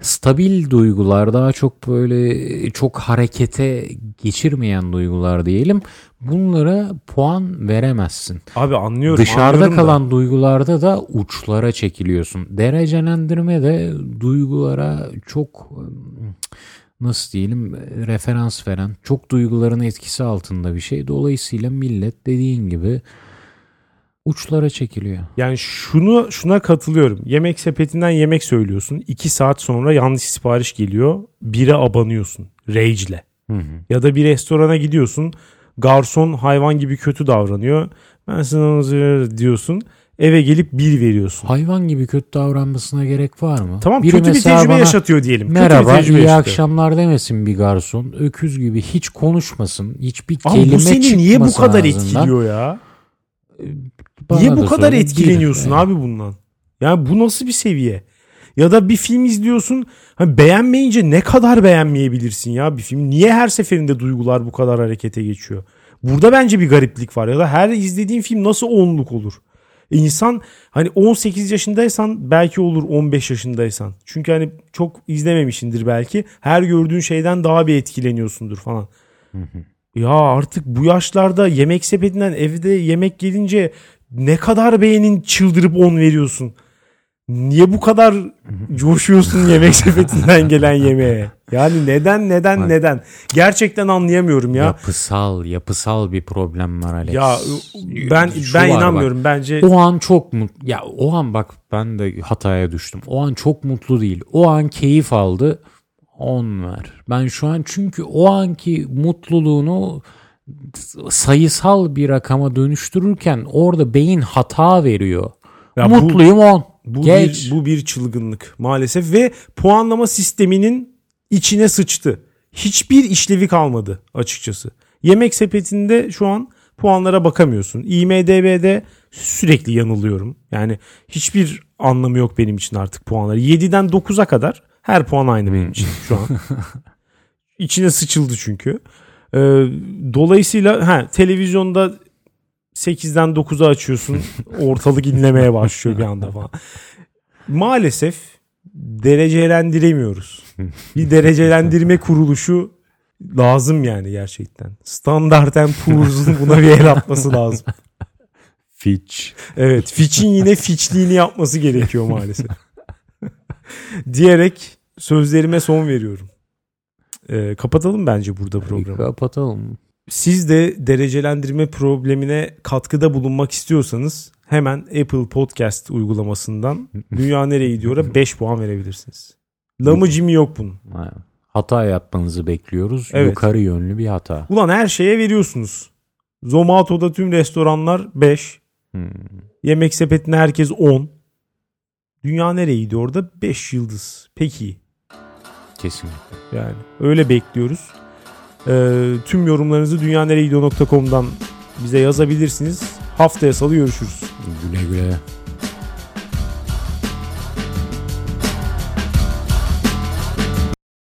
stabil duygular daha çok böyle çok harekete geçirmeyen duygular diyelim. Bunlara puan veremezsin. Abi anlıyorum. Dışarıda anlıyorum da. kalan duygularda da uçlara çekiliyorsun. Derecelendirme de duygulara çok nasıl diyelim referans veren, çok duyguların etkisi altında bir şey. Dolayısıyla millet dediğin gibi uçlara çekiliyor. Yani şunu şuna katılıyorum. Yemek sepetinden yemek söylüyorsun. 2 saat sonra yanlış sipariş geliyor. Bire abanıyorsun. Rage'le. Hı hı. Ya da bir restorana gidiyorsun. Garson hayvan gibi kötü davranıyor. Ben sana diyorsun. Eve gelip bir veriyorsun. Hayvan gibi kötü davranmasına gerek var mı? Tamam Biri kötü bir tecrübe bana, yaşatıyor diyelim. kötü bir Merhaba, iyi yaşatıyor. akşamlar demesin bir garson. Öküz gibi hiç konuşmasın. Hiçbir Abi kelime bu seni niye bu kadar ağzından. etkiliyor ya? Bana Niye bu kadar etkileniyorsun abi bundan? Yani bu nasıl bir seviye? Ya da bir film izliyorsun. Ha, beğenmeyince ne kadar beğenmeyebilirsin ya bir film? Niye her seferinde duygular bu kadar harekete geçiyor? Burada bence bir gariplik var. Ya da her izlediğin film nasıl onluk olur? İnsan hani 18 yaşındaysan belki olur 15 yaşındaysan. Çünkü hani çok izlememişindir belki. Her gördüğün şeyden daha bir etkileniyorsundur falan. Ya artık bu yaşlarda yemek sepetinden evde yemek gelince ne kadar beynin çıldırıp 10 veriyorsun. Niye bu kadar coşuyorsun yemek sepetinden gelen yemeğe? Yani neden neden Bak. neden? Gerçekten anlayamıyorum ya. Yapısal, yapısal bir problem var Alex. Ya ben Şu ben var bak. inanmıyorum. Bence O an çok mutlu. Ya o an bak ben de hataya düştüm. O an çok mutlu değil. O an keyif aldı. 10 ver. Ben şu an çünkü o anki mutluluğunu sayısal bir rakama dönüştürürken orada beyin hata veriyor. Ya Mutluyum 10. bu Geç. bir bu bir çılgınlık maalesef ve puanlama sisteminin içine sıçtı. Hiçbir işlevi kalmadı açıkçası. Yemek sepetinde şu an puanlara bakamıyorsun. IMDb'de sürekli yanılıyorum. Yani hiçbir anlamı yok benim için artık puanları. 7'den 9'a kadar her puan aynı benim için şu an. İçine sıçıldı çünkü. Ee, dolayısıyla ha, televizyonda 8'den 9'a açıyorsun. Ortalık inlemeye başlıyor bir anda falan. Maalesef derecelendiremiyoruz. Bir derecelendirme kuruluşu lazım yani gerçekten. Standard Poor's'un buna bir el atması lazım. Fitch. Evet Fitch'in yine Fitch'liğini yapması gerekiyor maalesef. Diyerek sözlerime son veriyorum. Ee, kapatalım bence burada programı. Kapatalım. Siz de derecelendirme problemine katkıda bulunmak istiyorsanız hemen Apple Podcast uygulamasından Dünya Nereye Gidiyor'a 5 puan verebilirsiniz. Lamıcımı yok bunun. Ha, Hata yapmanızı bekliyoruz. Evet. Yukarı yönlü bir hata. Ulan her şeye veriyorsunuz. Zomato'da tüm restoranlar 5. Hmm. Yemek sepetine herkes 10. Dünya Nereye Gidiyor'da 5 yıldız. Peki. Kesinlikle. Yani öyle bekliyoruz. Ee, tüm yorumlarınızı dünyaneregidiyor.com'dan bize yazabilirsiniz. Haftaya salı görüşürüz. Güle güle.